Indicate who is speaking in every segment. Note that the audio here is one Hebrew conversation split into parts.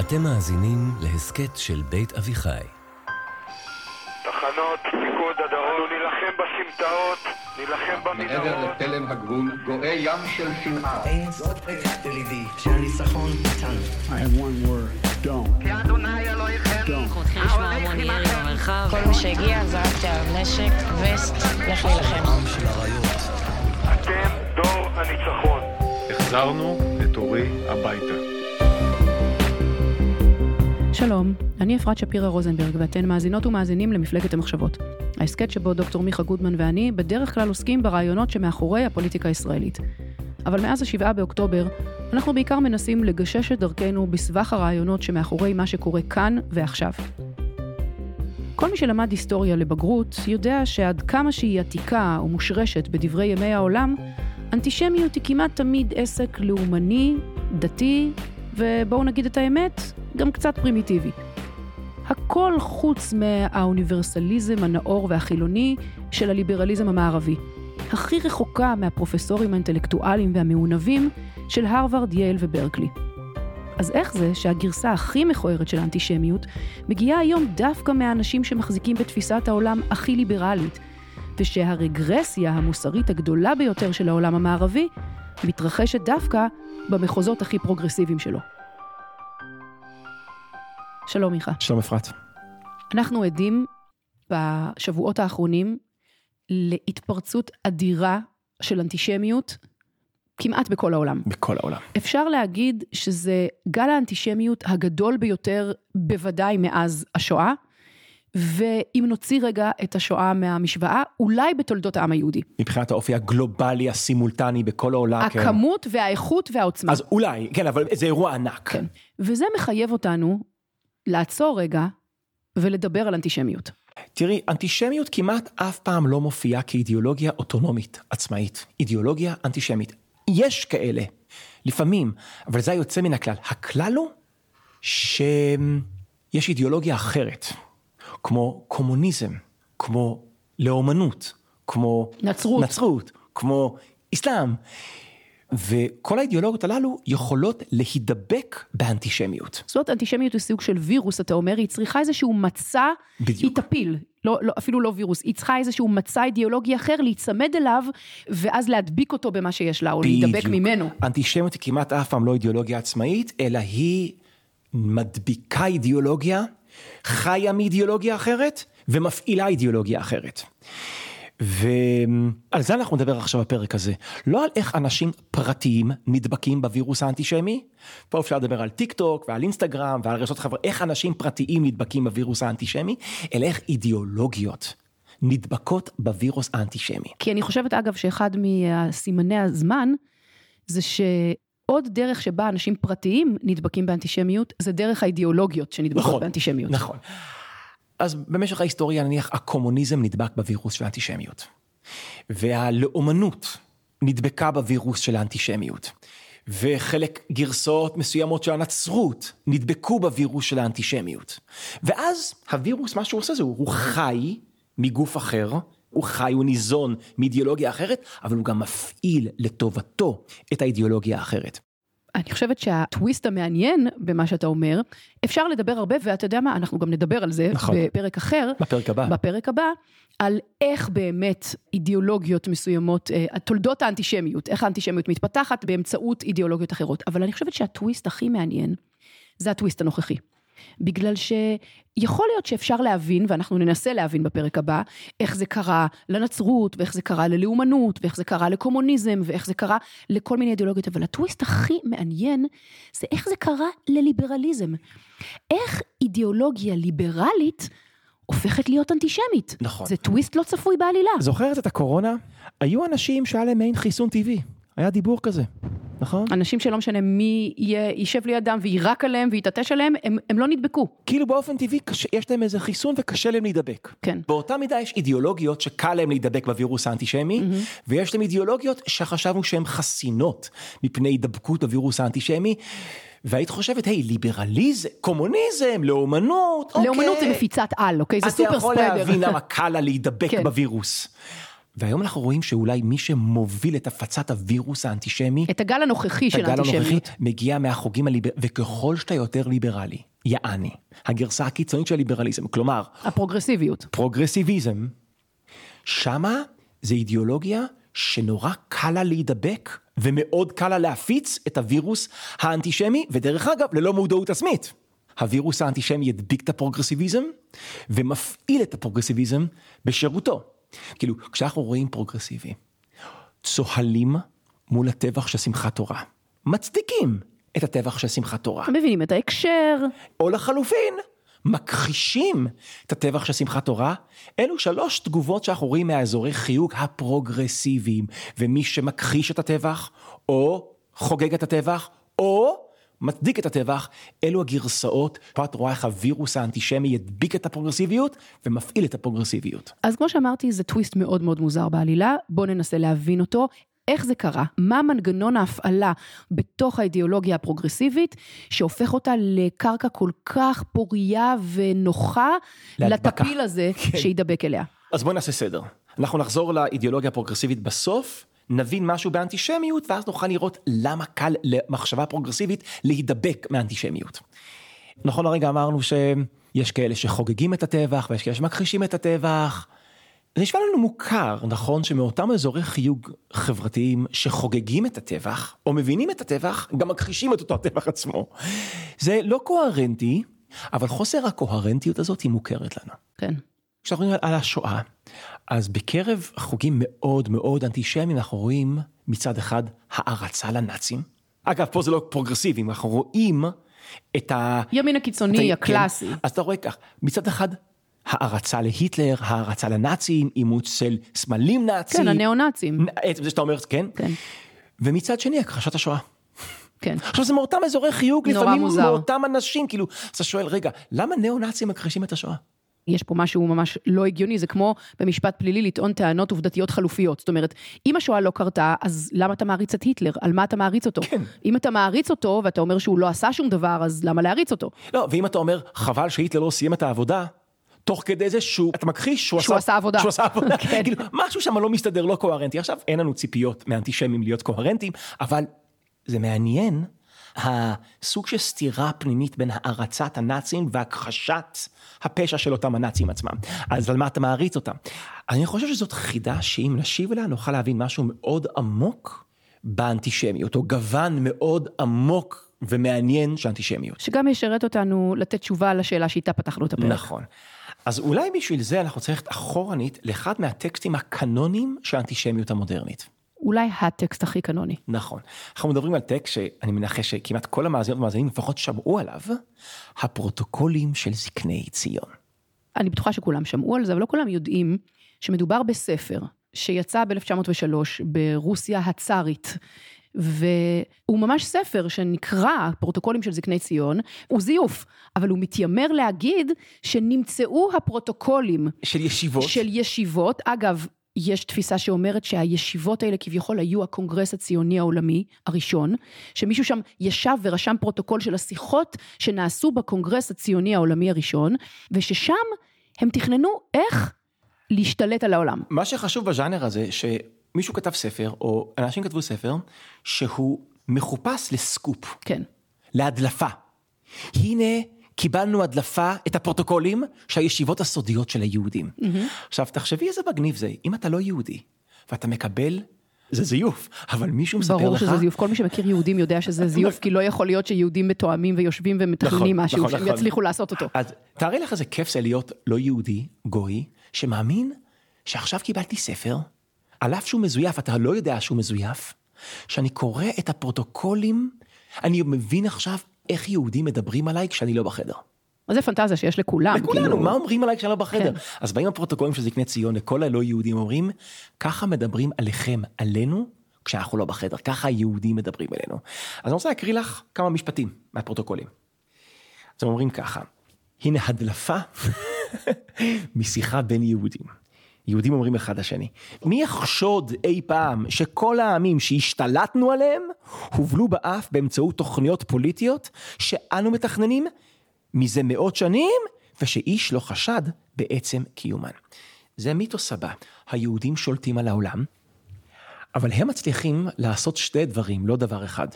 Speaker 1: אתם מאזינים להסכת של בית אביחי.
Speaker 2: תחנות, פיקוד הדרום, נילחם בסמטאות, נילחם במנהרות.
Speaker 3: מעבר לתלם הגבול גואה ים של שנאה.
Speaker 4: אין זאת בקעת ליבי, שהניצחון איתנו.
Speaker 5: I have one word, don't.
Speaker 6: מתחיל לשמוע המון ירי במרחב. כל מי שהגיע זרקתי עליו נשק, וסט, לך להילחם.
Speaker 2: אתם דור הניצחון.
Speaker 7: החזרנו את אורי הביתה.
Speaker 8: שלום, אני אפרת שפירא רוזנברג ואתן מאזינות ומאזינים למפלגת המחשבות. ההסכת שבו דוקטור מיכה גודמן ואני בדרך כלל עוסקים ברעיונות שמאחורי הפוליטיקה הישראלית. אבל מאז השבעה באוקטובר, אנחנו בעיקר מנסים לגשש את דרכנו בסבך הרעיונות שמאחורי מה שקורה כאן ועכשיו. כל מי שלמד היסטוריה לבגרות יודע שעד כמה שהיא עתיקה או מושרשת בדברי ימי העולם, אנטישמיות היא כמעט תמיד עסק לאומני, דתי, ובואו נגיד את האמת, גם קצת פרימיטיבי. הכל חוץ מהאוניברסליזם הנאור והחילוני של הליברליזם המערבי. הכי רחוקה מהפרופסורים האינטלקטואליים והמעונבים של הרווארד, יייל וברקלי. אז איך זה שהגרסה הכי מכוערת של האנטישמיות מגיעה היום דווקא מהאנשים שמחזיקים בתפיסת העולם הכי ליברלית, ושהרגרסיה המוסרית הגדולה ביותר של העולם המערבי מתרחשת דווקא במחוזות הכי פרוגרסיביים שלו. שלום מיכה.
Speaker 9: שלום אפרת.
Speaker 8: אנחנו עדים בשבועות האחרונים להתפרצות אדירה של אנטישמיות כמעט בכל העולם.
Speaker 9: בכל העולם.
Speaker 8: אפשר להגיד שזה גל האנטישמיות הגדול ביותר בוודאי מאז השואה, ואם נוציא רגע את השואה מהמשוואה, אולי בתולדות העם היהודי.
Speaker 9: מבחינת האופי הגלובלי הסימולטני בכל העולם. כן.
Speaker 8: הכמות והאיכות והעוצמה.
Speaker 9: אז אולי, כן, אבל זה אירוע ענק.
Speaker 8: כן. וזה מחייב אותנו לעצור רגע ולדבר על אנטישמיות.
Speaker 9: תראי, אנטישמיות כמעט אף פעם לא מופיעה כאידיאולוגיה אוטונומית, עצמאית. אידיאולוגיה אנטישמית. יש כאלה, לפעמים, אבל זה היוצא מן הכלל. הכלל הוא שיש אידיאולוגיה אחרת, כמו קומוניזם, כמו לאומנות, כמו
Speaker 8: נצרות.
Speaker 9: נצרות, כמו אסלאם. וכל האידיאולוגיות הללו יכולות להידבק באנטישמיות.
Speaker 8: זאת אומרת, אנטישמיות היא סוג של וירוס, אתה אומר, היא צריכה איזשהו מצע,
Speaker 9: בדיוק.
Speaker 8: היא תפיל, לא, לא, אפילו לא וירוס, היא צריכה איזשהו מצע אידיאולוגי אחר, להיצמד אליו, ואז להדביק אותו במה שיש לה, או להידבק
Speaker 9: בדיוק.
Speaker 8: ממנו.
Speaker 9: אנטישמיות היא כמעט אף פעם לא אידיאולוגיה עצמאית, אלא היא מדביקה אידיאולוגיה, חיה מאידיאולוגיה אחרת, ומפעילה אידיאולוגיה אחרת. ועל זה אנחנו נדבר עכשיו בפרק הזה. לא על איך אנשים פרטיים נדבקים בווירוס האנטישמי, פה אפשר לדבר על טיק טוק ועל אינסטגרם ועל רשתות חברה, איך אנשים פרטיים נדבקים בווירוס האנטישמי, אלא איך אידיאולוגיות נדבקות בווירוס האנטישמי.
Speaker 8: כי אני חושבת, אגב, שאחד מסימני הזמן, זה שעוד דרך שבה אנשים פרטיים נדבקים באנטישמיות, זה דרך האידיאולוגיות שנדבקות
Speaker 9: נכון,
Speaker 8: באנטישמיות.
Speaker 9: נכון. אז במשך ההיסטוריה נניח הקומוניזם נדבק בווירוס של האנטישמיות. והלאומנות נדבקה בווירוס של האנטישמיות. וחלק גרסאות מסוימות של הנצרות נדבקו בווירוס של האנטישמיות. ואז הווירוס, מה שהוא עושה זה, הוא חי מגוף אחר, הוא חי, הוא ניזון מאידיאולוגיה אחרת, אבל הוא גם מפעיל לטובתו את האידיאולוגיה האחרת.
Speaker 8: אני חושבת שהטוויסט המעניין במה שאתה אומר, אפשר לדבר הרבה, ואתה יודע מה, אנחנו גם נדבר על זה
Speaker 9: נכון.
Speaker 8: בפרק אחר.
Speaker 9: בפרק הבא.
Speaker 8: בפרק הבא, על איך באמת אידיאולוגיות מסוימות, אה, תולדות האנטישמיות, איך האנטישמיות מתפתחת באמצעות אידיאולוגיות אחרות. אבל אני חושבת שהטוויסט הכי מעניין, זה הטוויסט הנוכחי. בגלל שיכול להיות שאפשר להבין, ואנחנו ננסה להבין בפרק הבא, איך זה קרה לנצרות, ואיך זה קרה ללאומנות, ואיך זה קרה לקומוניזם, ואיך זה קרה לכל מיני אידיאולוגיות, אבל הטוויסט הכי מעניין, זה איך זה קרה לליברליזם. איך אידיאולוגיה ליברלית הופכת להיות אנטישמית.
Speaker 9: נכון.
Speaker 8: זה טוויסט לא צפוי בעלילה.
Speaker 9: זוכרת את הקורונה? היו אנשים שהיה להם מעין חיסון טבעי. היה דיבור כזה, נכון?
Speaker 8: אנשים שלא משנה מי יהיה, יישב לידם ויירק עליהם ויתעטש עליהם, הם, הם לא נדבקו.
Speaker 9: כאילו באופן טבעי קשה, יש להם איזה חיסון וקשה להם להידבק.
Speaker 8: כן.
Speaker 9: באותה מידה יש אידיאולוגיות שקל להם להידבק בווירוס האנטישמי, mm-hmm. ויש להם אידיאולוגיות שחשבנו שהן חסינות מפני הידבקות בווירוס האנטישמי. והיית חושבת, היי, ליברליזם, קומוניזם, לאומנות,
Speaker 8: לאומנות
Speaker 9: אוקיי.
Speaker 8: זה מפיצת על, אוקיי? זה
Speaker 9: אתה
Speaker 8: סופר
Speaker 9: יכול
Speaker 8: ספרדר.
Speaker 9: להבין למה קל לה להידבק
Speaker 8: כן.
Speaker 9: בווירוס. והיום אנחנו רואים שאולי מי שמוביל את הפצת הווירוס האנטישמי,
Speaker 8: את הגל הנוכחי
Speaker 9: את
Speaker 8: של
Speaker 9: הגל הנוכחי,
Speaker 8: האנטישמיות.
Speaker 9: מגיע מהחוגים הליברליים, וככל שאתה יותר ליברלי, יעני, הגרסה הקיצונית של הליברליזם, כלומר,
Speaker 8: הפרוגרסיביות.
Speaker 9: פרוגרסיביזם, שמה זה אידיאולוגיה שנורא קל לה להידבק ומאוד קל לה להפיץ את הווירוס האנטישמי, ודרך אגב, ללא מודעות עצמית. הווירוס האנטישמי ידביק את הפרוגרסיביזם ומפעיל את הפרוגרסיביזם בשירותו. כאילו, כשאנחנו רואים פרוגרסיבי, צוהלים מול הטבח של שמחת תורה, מצדיקים את הטבח של שמחת תורה.
Speaker 8: מבינים את ההקשר,
Speaker 9: או לחלופין, מכחישים את הטבח של שמחת תורה. אלו שלוש תגובות שאנחנו רואים מאזורי חיוג הפרוגרסיביים, ומי שמכחיש את הטבח, או חוגג את הטבח, או מצדיק את הטבח, אלו הגרסאות, פה את רואה איך הווירוס האנטישמי ידביק את הפרוגרסיביות ומפעיל את הפרוגרסיביות.
Speaker 8: אז כמו שאמרתי, זה טוויסט מאוד מאוד מוזר בעלילה, בואו ננסה להבין אותו. איך זה קרה? מה מנגנון ההפעלה בתוך האידיאולוגיה הפרוגרסיבית, שהופך אותה לקרקע כל כך פוריה ונוחה
Speaker 9: להדבקה.
Speaker 8: לטפיל הזה
Speaker 9: כן.
Speaker 8: שידבק אליה?
Speaker 9: אז בואי נעשה סדר. אנחנו נחזור לאידיאולוגיה הפרוגרסיבית בסוף, נבין משהו באנטישמיות, ואז נוכל לראות למה קל למחשבה פרוגרסיבית להידבק מאנטישמיות. נכון הרגע אמרנו שיש כאלה שחוגגים את הטבח, ויש כאלה שמכחישים את הטבח. זה נשמע לנו מוכר, נכון, שמאותם אזורי חיוג חברתיים שחוגגים את הטבח, או מבינים את הטבח, גם מכחישים את אותו הטבח עצמו. זה לא קוהרנטי, אבל חוסר הקוהרנטיות הזאת היא מוכרת לנו.
Speaker 8: כן.
Speaker 9: כשאנחנו מדברים על השואה, אז בקרב חוגים מאוד מאוד אנטישמיים אנחנו רואים מצד אחד הערצה לנאצים. אגב, פה זה לא פרוגרסיבי, אנחנו רואים את ה...
Speaker 8: ימין הקיצוני,
Speaker 9: ה-
Speaker 8: הקלאסי.
Speaker 9: כן, אז אתה רואה כך, מצד אחד הערצה להיטלר, הערצה לנאצים, אימוץ של סמלים נאצים.
Speaker 8: כן, הניאו-נאצים.
Speaker 9: עצם זה שאתה אומר, כן.
Speaker 8: כן,
Speaker 9: ומצד שני, הכחשת השואה.
Speaker 8: כן.
Speaker 9: עכשיו זה מאותם אזורי חיוג, לפעמים
Speaker 8: מוזר.
Speaker 9: מאותם אנשים, כאילו, אז אתה שואל, רגע, למה ניאו-נאצים מכחישים את השואה?
Speaker 8: יש פה משהו ממש לא הגיוני, זה כמו במשפט פלילי לטעון טענות עובדתיות חלופיות. זאת אומרת, אם השואה לא קרתה, אז למה אתה מעריץ את היטלר? על מה אתה מעריץ אותו?
Speaker 9: כן.
Speaker 8: אם אתה מעריץ אותו, ואתה אומר שהוא לא עשה שום דבר, אז למה להעריץ אותו?
Speaker 9: לא, ואם אתה אומר, חבל שהיטלר לא סיים את העבודה, תוך כדי זה שהוא, אתה מכחיש שהוא,
Speaker 8: שהוא עשה עבודה.
Speaker 9: שהוא עשה עבודה,
Speaker 8: כן.
Speaker 9: כאילו, משהו שם לא מסתדר, לא קוהרנטי. עכשיו, אין לנו ציפיות מאנטישמים להיות קוהרנטיים, אבל זה מעניין, הסוג של סתירה פנימית בין הערצת הנאצים והכחשת הפשע של אותם הנאצים עצמם. אז על מה אתה מעריץ אותם? אני חושב שזאת חידה שאם נשיב אליה נוכל להבין משהו מאוד עמוק באנטישמיות, או גוון מאוד עמוק ומעניין של אנטישמיות.
Speaker 8: שגם ישרת אותנו לתת תשובה לשאלה שאיתה פתחנו את הפרק.
Speaker 9: נכון. אז אולי בשביל זה אנחנו צריכים ללכת אחורנית לאחד מהטקסטים הקנוניים של האנטישמיות המודרנית.
Speaker 8: אולי הטקסט הכי קנוני. נכון.
Speaker 9: אנחנו מדברים על טקסט שאני מנחש שכמעט כל המאזינות והמאזינים לפחות שמעו עליו, הפרוטוקולים של זקני ציון.
Speaker 8: אני בטוחה שכולם שמעו על זה, אבל לא כולם יודעים שמדובר בספר שיצא ב-1903 ברוסיה הצארית. והוא ממש ספר שנקרא פרוטוקולים של זקני ציון, הוא זיוף, אבל הוא מתיימר להגיד שנמצאו הפרוטוקולים
Speaker 9: של ישיבות.
Speaker 8: של ישיבות, אגב, יש תפיסה שאומרת שהישיבות האלה כביכול היו הקונגרס הציוני העולמי הראשון, שמישהו שם ישב ורשם פרוטוקול של השיחות שנעשו בקונגרס הציוני העולמי הראשון, וששם הם תכננו איך להשתלט על העולם.
Speaker 9: מה שחשוב בז'אנר הזה, שמישהו כתב ספר, או אנשים כתבו ספר, שהוא מחופש לסקופ,
Speaker 8: כן.
Speaker 9: להדלפה. הנה, קיבלנו הדלפה, את הפרוטוקולים של הישיבות הסודיות של היהודים. עכשיו, תחשבי איזה מגניב זה, אם אתה לא יהודי, ואתה מקבל, זה זיוף, אבל מישהו מספר לך...
Speaker 8: ברור שזה זיוף, כל מי שמכיר יהודים יודע שזה זיוף, כי לא יכול להיות שיהודים מתואמים ויושבים ומתכננים
Speaker 9: נכון,
Speaker 8: משהו,
Speaker 9: נכון,
Speaker 8: שהם
Speaker 9: נכון.
Speaker 8: יצליחו לעשות אותו.
Speaker 9: אז תארי לך איזה כיף זה להיות לא יהודי, גוי, שמאמין שעכשיו קיבלתי ספר, על אף שהוא מזויף, אתה לא יודע שהוא מזויף, שאני קורא את הפרוטוקולים, אני מבין עכשיו איך יהודים מדברים עליי כשאני לא בחדר.
Speaker 8: זה פנטזיה שיש לכולם.
Speaker 9: לכולנו,
Speaker 8: כאילו.
Speaker 9: מה אומרים עליי כשאני לא בחדר?
Speaker 8: כן.
Speaker 9: אז באים הפרוטוקולים של זקני ציון לכל הלא יהודים אומרים, ככה מדברים עליכם, עלינו, כשאנחנו לא בחדר, ככה היהודים מדברים אלינו. אז אני רוצה להקריא לך כמה משפטים מהפרוטוקולים. אז הם אומרים ככה, הנה הדלפה משיחה בין יהודים. יהודים אומרים אחד לשני, מי יחשוד אי פעם שכל העמים שהשתלטנו עליהם הובלו באף באמצעות תוכניות פוליטיות שאנו מתכננים מזה מאות שנים ושאיש לא חשד בעצם קיומן. זה המיתוס הבא. היהודים שולטים על העולם, אבל הם מצליחים לעשות שתי דברים, לא דבר אחד.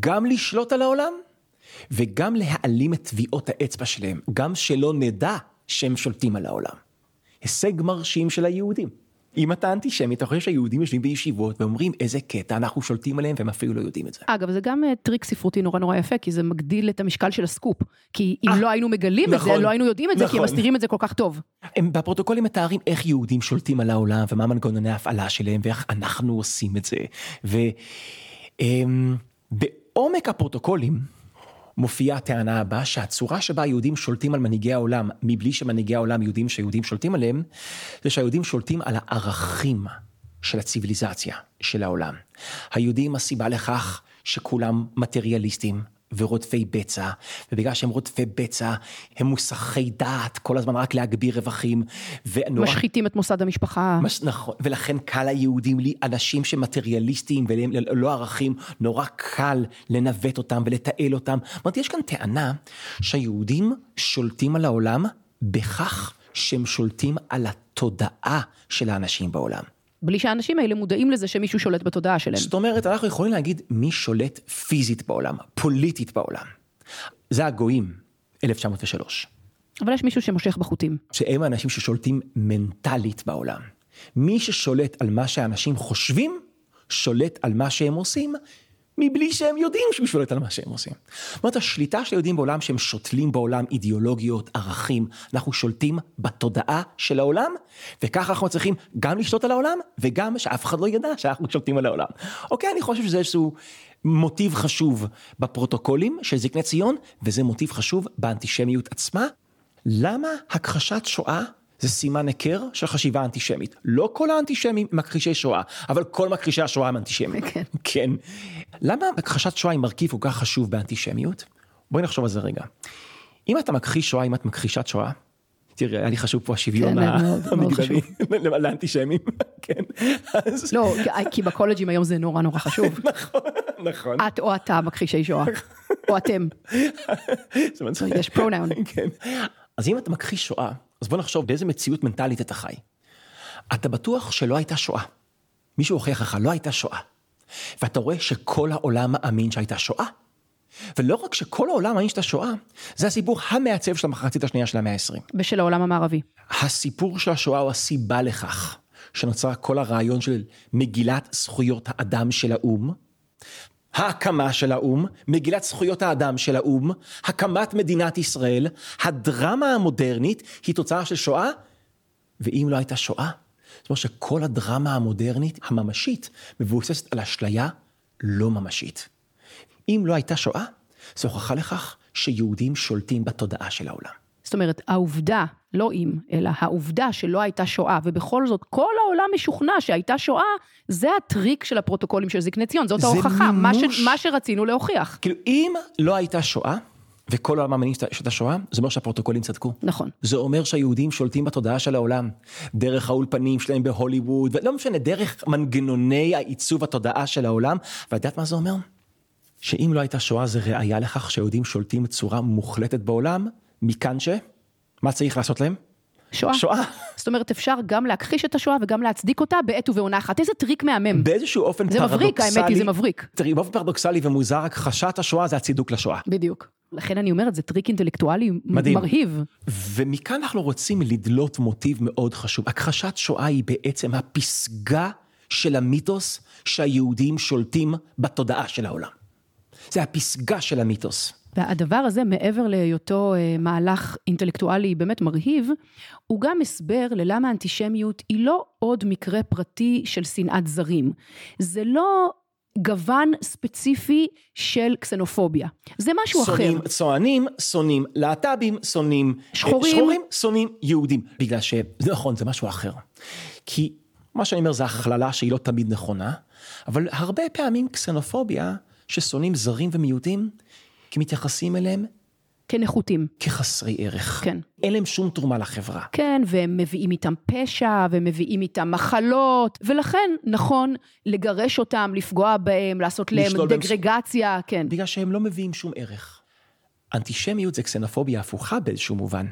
Speaker 9: גם לשלוט על העולם, וגם להעלים את טביעות האצבע שלהם, גם שלא נדע שהם שולטים על העולם. הישג מרשים של היהודים. אם אתה אנטישמי, אתה חושב שהיהודים יושבים בישיבות ואומרים איזה קטע, אנחנו שולטים עליהם והם אפילו לא יודעים את זה.
Speaker 8: אגב, זה גם אה, טריק ספרותי נורא נורא יפה, כי זה מגדיל את המשקל של הסקופ. כי אם
Speaker 9: אה,
Speaker 8: לא היינו מגלים את זה,
Speaker 9: נכון,
Speaker 8: לא היינו יודעים את זה, כי הם
Speaker 9: נכון.
Speaker 8: מסתירים את זה כל כך טוב.
Speaker 9: הם בפרוטוקולים מתארים איך יהודים שולטים על העולם ומה מנגנוני ההפעלה שלהם ואיך אנחנו עושים את זה. ובעומק הפרוטוקולים מופיעה הטענה הבאה שהצורה שבה היהודים שולטים על מנהיגי העולם מבלי שמנהיגי העולם יודעים שהיהודים שולטים עליהם, זה שהיהודים שולטים על הערכים של הציוויליזציה של העולם. היהודים הסיבה לכך שכולם מטריאליסטים. ורודפי בצע, ובגלל שהם רודפי בצע, הם מוסכי דעת, כל הזמן רק להגביר רווחים, ונורא...
Speaker 8: משחיתים את מוסד המשפחה.
Speaker 9: מש, נכון, ולכן קל ליהודים, לי, אנשים שמטריאליסטים וללא ערכים, נורא קל לנווט אותם ולתעל אותם. זאת אומרת, יש כאן טענה שהיהודים שולטים על העולם בכך שהם שולטים על התודעה של האנשים בעולם.
Speaker 8: בלי שהאנשים האלה מודעים לזה שמישהו שולט בתודעה שלהם.
Speaker 9: זאת אומרת, אנחנו יכולים להגיד מי שולט פיזית בעולם, פוליטית בעולם. זה הגויים, 1903.
Speaker 8: אבל יש מישהו שמושך בחוטים.
Speaker 9: שהם האנשים ששולטים מנטלית בעולם. מי ששולט על מה שאנשים חושבים, שולט על מה שהם עושים, מבלי שהם יודעים שהוא שולט על מה שהם עושים. זאת אומרת, השליטה של היהודים בעולם שהם שותלים בעולם אידיאולוגיות, ערכים, אנחנו שולטים בתודעה של העולם, וככה אנחנו צריכים גם לשלוט על העולם, וגם שאף אחד לא ידע שאנחנו שולטים על העולם. אוקיי, אני חושב שזה איזשהו מוטיב חשוב בפרוטוקולים של זקני ציון, וזה מוטיב חשוב באנטישמיות עצמה. למה הכחשת שואה זה סימן היכר של חשיבה אנטישמית. לא כל האנטישמים מכחישי שואה, אבל כל מכחישי השואה הם אנטישמים.
Speaker 8: כן.
Speaker 9: כן. למה הכחשת שואה היא מרכיב כל כך חשוב באנטישמיות? בואי נחשוב על זה רגע. אם אתה מכחיש שואה, אם את מכחישת שואה, תראי, היה לי חשוב פה השוויון
Speaker 8: כן,
Speaker 9: המגדרי לאנטישמים, כן.
Speaker 8: לא, כי- בקולג'ים היום זה נורא נורא חשוב.
Speaker 9: נכון, נכון.
Speaker 8: את או אתה מכחישי שואה. או אתם. יש פרונאון.
Speaker 9: כן. אז אם אתה מכחיש שואה, אז בוא נחשוב באיזה מציאות מנטלית אתה חי. אתה בטוח שלא הייתה שואה. מישהו הוכיח לך, לא הייתה שואה. ואתה רואה שכל העולם מאמין שהייתה שואה. ולא רק שכל העולם מאמין שהייתה שואה, זה הסיפור המעצב של המחצית השנייה של המאה ה-20.
Speaker 8: ושל העולם המערבי.
Speaker 9: הסיפור של השואה הוא הסיבה לכך שנוצר כל הרעיון של מגילת זכויות האדם של האו"ם, ההקמה של האו"ם, מגילת זכויות האדם של האו"ם, הקמת מדינת ישראל, הדרמה המודרנית היא תוצאה של שואה, ואם לא הייתה שואה, זאת אומרת שכל הדרמה המודרנית הממשית מבוססת על אשליה לא ממשית. אם לא הייתה שואה, זו הוכחה לכך שיהודים שולטים בתודעה של העולם.
Speaker 8: זאת אומרת, העובדה, לא אם, אלא העובדה שלא הייתה שואה, ובכל זאת כל העולם משוכנע שהייתה שואה, זה הטריק של הפרוטוקולים של זקני ציון, זאת
Speaker 9: זה
Speaker 8: ההוכחה, מה, ש,
Speaker 9: מימוש.
Speaker 8: מה שרצינו להוכיח.
Speaker 9: כאילו, אם לא הייתה שואה, וכל העולם מאמינים שהייתה שואה, זה אומר שהפרוטוקולים צדקו.
Speaker 8: נכון.
Speaker 9: זה אומר שהיהודים שולטים בתודעה של העולם, דרך האולפנים שלהם בהוליווד, ולא משנה, דרך מנגנוני העיצוב התודעה של העולם, ואת יודעת מה זה אומר? שאם לא הייתה שואה זה ראיה לכך שהיהודים שולטים בצורה מוחלטת בעולם, מכאן ש... מה צריך לעשות להם?
Speaker 8: שואה.
Speaker 9: שואה.
Speaker 8: זאת אומרת, אפשר גם להכחיש את השואה וגם להצדיק אותה בעת ובעונה אחת. איזה טריק מהמם.
Speaker 9: באיזשהו אופן
Speaker 8: זה
Speaker 9: פרדוקסלי...
Speaker 8: מבריק, האמת היא, זה מבריק.
Speaker 9: תראי, באופן פרדוקסלי ומוזר, הכחשת השואה זה הצידוק לשואה.
Speaker 8: בדיוק. לכן אני אומרת, זה טריק אינטלקטואלי
Speaker 9: מדהים.
Speaker 8: מרהיב.
Speaker 9: ומכאן אנחנו רוצים לדלות מוטיב מאוד חשוב. הכחשת שואה היא בעצם הפסגה של המיתוס שהיהודים שולטים בתודעה של העולם. זה הפסגה של המיתוס.
Speaker 8: והדבר הזה, מעבר להיותו אה, מהלך אינטלקטואלי באמת מרהיב, הוא גם הסבר ללמה האנטישמיות היא לא עוד מקרה פרטי של שנאת זרים. זה לא גוון ספציפי של קסנופוביה. זה משהו
Speaker 9: שונאים
Speaker 8: אחר.
Speaker 9: צוענים, שונאים להט"בים, שונאים
Speaker 8: שחורים.
Speaker 9: שחורים, שונאים יהודים. בגלל ש... זה נכון, זה משהו אחר. כי מה שאני אומר זה הכללה שהיא לא תמיד נכונה, אבל הרבה פעמים קסנופוביה, ששונאים זרים ומיעוטים, כי מתייחסים אליהם
Speaker 8: כנחותים.
Speaker 9: כחסרי ערך.
Speaker 8: כן.
Speaker 9: אין להם שום תרומה לחברה.
Speaker 8: כן, והם מביאים איתם פשע, והם מביאים איתם מחלות, ולכן נכון לגרש אותם, לפגוע בהם, לעשות להם
Speaker 9: לשלול בהם
Speaker 8: דגרגציה, כן.
Speaker 9: בגלל שהם לא מביאים שום ערך. אנטישמיות זה קסנופוביה הפוכה באיזשהו מובן.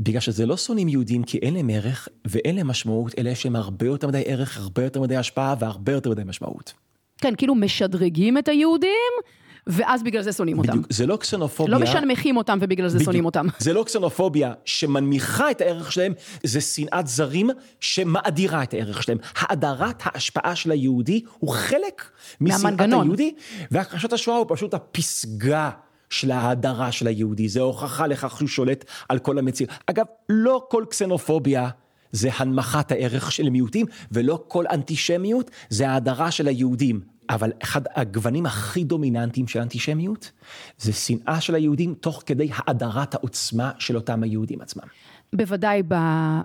Speaker 9: בגלל שזה לא שונאים יהודים כי אין להם ערך ואין להם משמעות, אלא יש להם הרבה יותר מדי ערך, הרבה יותר מדי השפעה והרבה יותר מדי משמעות.
Speaker 8: כן, כאילו משדרגים את היהודים, ואז בגלל זה שונאים אותם.
Speaker 9: בדיוק, זה לא קסנופוביה.
Speaker 8: לא משנמכים אותם ובגלל זה
Speaker 9: בדיוק.
Speaker 8: שונאים אותם.
Speaker 9: זה לא קסנופוביה שמנמיכה את הערך שלהם, זה שנאת זרים שמאדירה את הערך שלהם. האדרת ההשפעה של היהודי הוא חלק משנאת. היהודי, והכחשת השואה הוא פשוט הפסגה. של ההדרה של היהודי, זה הוכחה לכך שהוא שולט על כל המציאות. אגב, לא כל קסנופוביה זה הנמכת הערך של מיעוטים, ולא כל אנטישמיות זה ההדרה של היהודים. אבל אחד הגוונים הכי דומיננטיים של אנטישמיות, זה שנאה של היהודים תוך כדי האדרת העוצמה של אותם היהודים עצמם.
Speaker 8: בוודאי ב-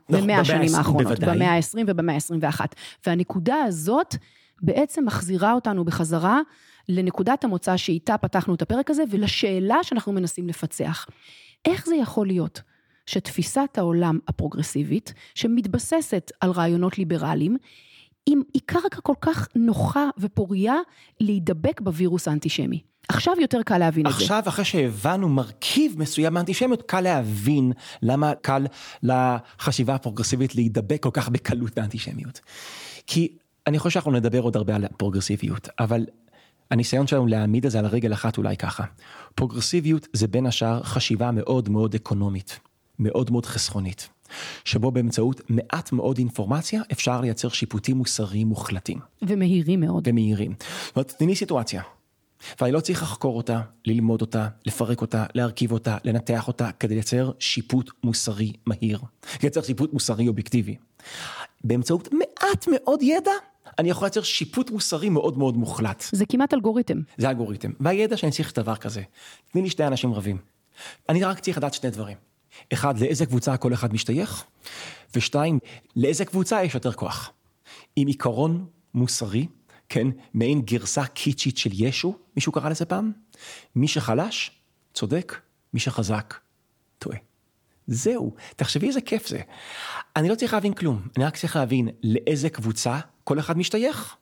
Speaker 9: נכון,
Speaker 8: במאה השנים האחרונות. במאה ה-20 ובמאה ה-21. והנקודה הזאת בעצם מחזירה אותנו בחזרה לנקודת המוצא שאיתה פתחנו את הפרק הזה, ולשאלה שאנחנו מנסים לפצח. איך זה יכול להיות שתפיסת העולם הפרוגרסיבית, שמתבססת על רעיונות ליברליים, אם היא קרקע כל כך נוחה ופוריה להידבק בווירוס האנטישמי. עכשיו יותר קל להבין את זה.
Speaker 9: עכשיו, אחרי שהבנו מרכיב מסוים באנטישמיות, קל להבין למה קל לחשיבה הפרוגרסיבית להידבק כל כך בקלות באנטישמיות. כי אני חושב שאנחנו נדבר עוד הרבה על הפרוגרסיביות, אבל הניסיון שלנו להעמיד את זה על רגל אחת אולי ככה. פרוגרסיביות זה בין השאר חשיבה מאוד מאוד אקונומית, מאוד מאוד חסכונית, שבו באמצעות מעט מאוד אינפורמציה אפשר לייצר שיפוטים מוסריים מוחלטים.
Speaker 8: ומהירים מאוד.
Speaker 9: ומהירים. זאת אומרת, תני לי סיטואציה, ואני לא צריך לחקור אותה, ללמוד אותה, לפרק אותה, להרכיב אותה, לנתח אותה, כדי לייצר שיפוט מוסרי מהיר. לייצר שיפוט מוסרי אובייקטיבי. באמצעות מעט מאוד ידע, אני יכול לייצר שיפוט מוסרי מאוד מאוד מוחלט.
Speaker 8: זה כמעט אלגוריתם.
Speaker 9: זה אלגוריתם. והידע שאני צריך דבר כזה. תני לי שני אנשים רבים. אני רק צריך לדעת שני דברים. אחד, לאיזה קבוצה כל אחד משתייך, ושתיים, לאיזה קבוצה יש יותר כוח. עם עיקרון מוסרי, כן, מעין גרסה קיצ'ית של ישו, מישהו קרא לזה פעם? מי שחלש, צודק, מי שחזק, טועה. זהו, תחשבי איזה כיף זה. אני לא צריך להבין כלום, אני רק צריך להבין לאיזה קבוצה כל אחד משתייך,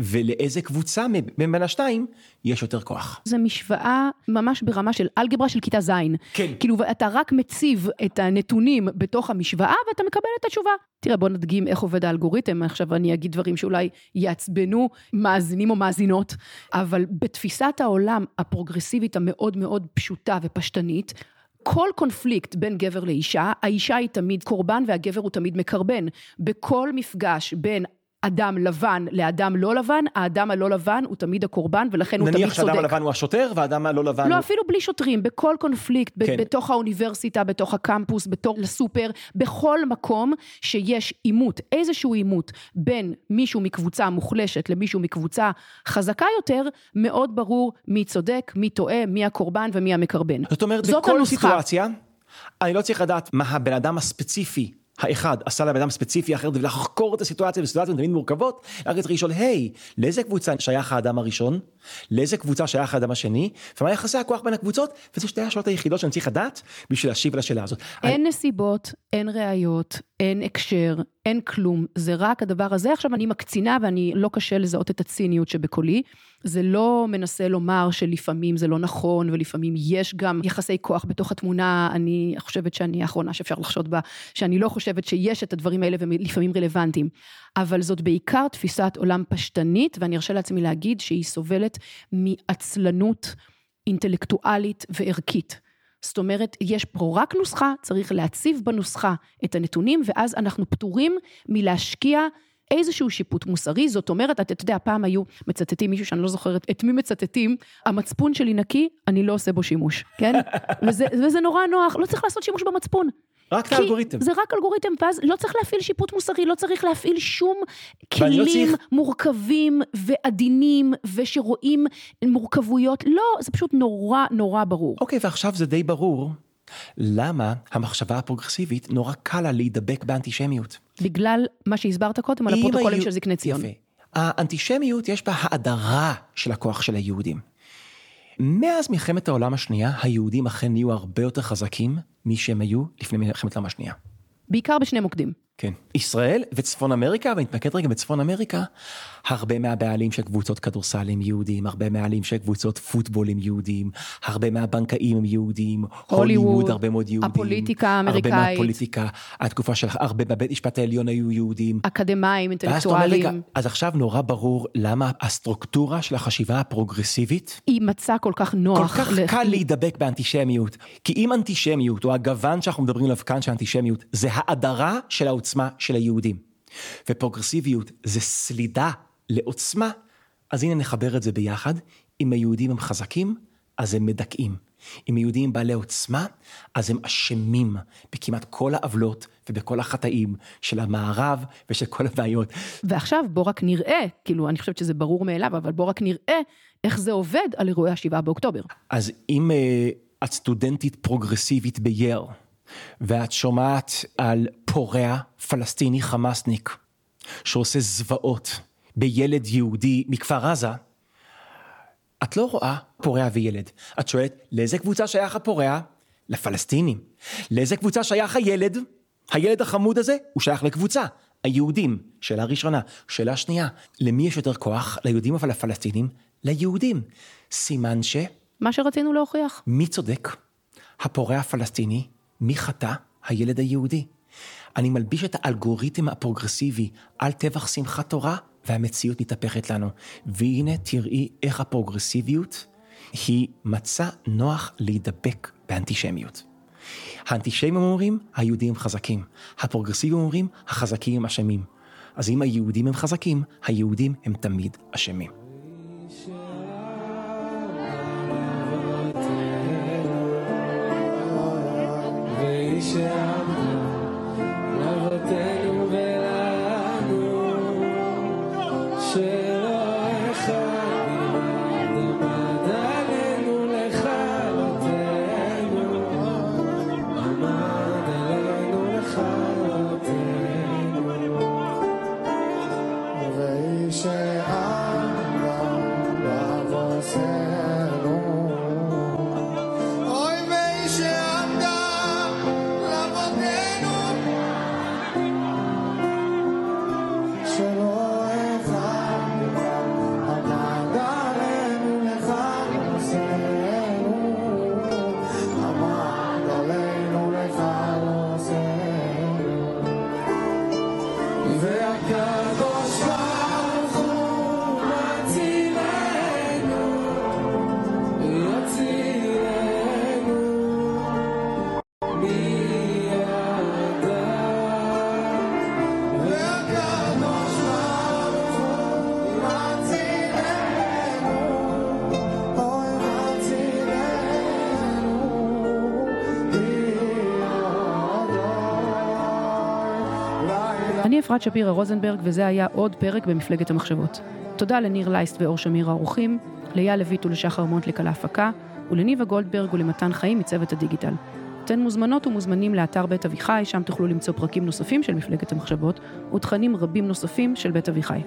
Speaker 9: ולאיזה קבוצה מבין בין השתיים יש יותר כוח.
Speaker 8: זו משוואה ממש ברמה של אלגברה של כיתה ז'.
Speaker 9: כן.
Speaker 8: כאילו, אתה רק מציב את הנתונים בתוך המשוואה ואתה מקבל את התשובה. תראה, בוא נדגים איך עובד האלגוריתם. עכשיו אני אגיד דברים שאולי יעצבנו מאזינים או מאזינות, אבל בתפיסת העולם הפרוגרסיבית המאוד מאוד פשוטה ופשטנית, כל קונפליקט בין גבר לאישה, האישה היא תמיד קורבן והגבר הוא תמיד מקרבן. בכל מפגש בין אדם לבן לאדם לא לבן, האדם הלא לבן הוא תמיד הקורבן ולכן הוא תמיד
Speaker 9: נניח
Speaker 8: צודק.
Speaker 9: שהאדם הלבן הוא השוטר והאדם הלא לבן
Speaker 8: לא,
Speaker 9: הוא...
Speaker 8: אפילו בלי שוטרים, בכל קונפליקט,
Speaker 9: כן.
Speaker 8: בתוך האוניברסיטה, בתוך הקמפוס, בתור לסופר, בכל מקום שיש עימות, איזשהו עימות בין מישהו מקבוצה מוחלשת למישהו מקבוצה חזקה יותר, מאוד ברור מי צודק, מי טועה, מי הקורבן ומי המקרבן.
Speaker 9: זאת אומרת,
Speaker 8: זאת
Speaker 9: בכל
Speaker 8: הנוסחה.
Speaker 9: סיטואציה, אני לא צריך לדעת מה הבן אדם הספציפי. האחד עשה לבן אדם ספציפי אחר ולחקור את הסיטואציה בסיטואציות תמיד מורכבות, רק צריך לשאול, היי, לאיזה קבוצה שייך האדם הראשון? לאיזה קבוצה שייך האדם השני? ומה יחסי הכוח בין הקבוצות? וזה שתי השאלות היחידות שאני צריך לדעת בשביל להשיב על השאלה הזאת.
Speaker 8: אין נסיבות, אין ראיות, אין הקשר, אין כלום, זה רק הדבר הזה. עכשיו אני מקצינה ואני לא קשה לזהות את הציניות שבקולי. זה לא מנסה לומר שלפעמים זה לא נכון ולפעמים יש גם יחסי כוח בתוך התמונה. אני חושבת שאני האחרונה שאפשר לחשוד בה, שאני לא חושבת שיש את הדברים האלה ולפעמים רלוונטיים. אבל זאת בעיקר תפיסת עולם פשטנית ואני ארשה לעצמי להגיד שהיא סובלת מעצלנות אינטלקטואלית וערכית. זאת אומרת, יש פה רק נוסחה, צריך להציב בנוסחה את הנתונים, ואז אנחנו פטורים מלהשקיע איזשהו שיפוט מוסרי. זאת אומרת, אתה יודע, פעם היו מצטטים מישהו שאני לא זוכרת את מי מצטטים, המצפון שלי נקי, אני לא עושה בו שימוש, כן? וזה, וזה נורא נוח, לא צריך לעשות שימוש במצפון.
Speaker 9: רק את האלגוריתם.
Speaker 8: זה רק אלגוריתם, ואז לא צריך להפעיל שיפוט מוסרי, לא צריך להפעיל שום
Speaker 9: לא
Speaker 8: כלים
Speaker 9: צריך-
Speaker 8: מורכבים ועדינים ושרואים מורכבויות, לא, זה פשוט נורא נורא ברור.
Speaker 9: אוקיי, ועכשיו זה די ברור למה המחשבה הפרוגרסיבית נורא קל לה להידבק באנטישמיות.
Speaker 8: בגלל מה שהסברת קודם על הפרוטוקולים
Speaker 9: היו-
Speaker 8: של זקני ציון.
Speaker 9: יפה. האנטישמיות יש בה האדרה של הכוח של היהודים. מאז מלחמת העולם השנייה, היהודים אכן נהיו הרבה יותר חזקים משהם היו לפני מלחמת העולם השנייה.
Speaker 8: בעיקר בשני מוקדים.
Speaker 9: כן. ישראל וצפון אמריקה, ונתמקד רגע בצפון אמריקה, הרבה מהבעלים של קבוצות כדורסל הם יהודים, הרבה מהבעלים של קבוצות פוטבול הם יהודים, הרבה מהבנקאים הם יהודים, הוליווד הרבה מאוד יהודים,
Speaker 8: הפוליטיקה האמריקאית,
Speaker 9: הרבה מהפוליטיקה, התקופה של הרבה בבית משפט העליון היו יהודים.
Speaker 8: אקדמאים,
Speaker 9: אתה אומר,
Speaker 8: אינטלקטואלים.
Speaker 9: אז עכשיו נורא ברור למה הסטרוקטורה של החשיבה הפרוגרסיבית
Speaker 8: היא מצאה כל כך
Speaker 9: כל
Speaker 8: נוח.
Speaker 9: כך
Speaker 8: ל-
Speaker 9: קל להידבק באנטישמיות. כי אם אנטישמיות, או הגוון שאנחנו מדברים עליו כאן של אנטישמיות, זה האדרה של העוצמה של היהודים. ופרוגרסיביות זה סלידה לעוצמה, אז הנה נחבר את זה ביחד. אם היהודים הם חזקים, אז הם מדכאים. אם היהודים בעלי עוצמה, אז הם אשמים בכמעט כל העוולות ובכל החטאים של המערב ושל כל הבעיות.
Speaker 8: ועכשיו בוא רק נראה, כאילו אני חושבת שזה ברור מאליו, אבל בוא רק נראה איך זה עובד על אירועי השבעה באוקטובר.
Speaker 9: אז אם uh, את סטודנטית פרוגרסיבית בייר, ואת שומעת על פורע פלסטיני חמאסניק, שעושה זוועות בילד יהודי מכפר עזה, את לא רואה פורע וילד. את שואלת, לאיזה קבוצה שייך הפורע? לפלסטינים. לאיזה קבוצה שייך הילד? הילד החמוד הזה, הוא שייך לקבוצה. היהודים, שאלה ראשונה. שאלה שנייה, למי יש יותר כוח? ליהודים או לפלסטינים? ליהודים. סימן ש...
Speaker 8: מה שרצינו להוכיח.
Speaker 9: מי צודק? הפורע הפלסטיני? מי חטא? הילד היהודי. אני מלביש את האלגוריתם הפרוגרסיבי על טבח שמחת תורה, והמציאות מתהפכת לנו. והנה תראי איך הפרוגרסיביות היא מצע נוח להידבק באנטישמיות. האנטישמים אומרים, היהודים חזקים. הפרוגרסיבים אומרים, החזקים אשמים. אז אם היהודים הם חזקים, היהודים הם תמיד אשמים.
Speaker 8: אני אפרת שפירא רוזנברג, וזה היה עוד פרק במפלגת המחשבות. תודה לניר לייסט ואור שמיר האורחים, לאייל לויט ולשחר מונטליק על ההפקה, ולניבה גולדברג ולמתן חיים מצוות הדיגיטל. אתן מוזמנות ומוזמנים לאתר בית אביחי, שם תוכלו למצוא פרקים נוספים של מפלגת המחשבות, ותכנים רבים נוספים של בית אביחי.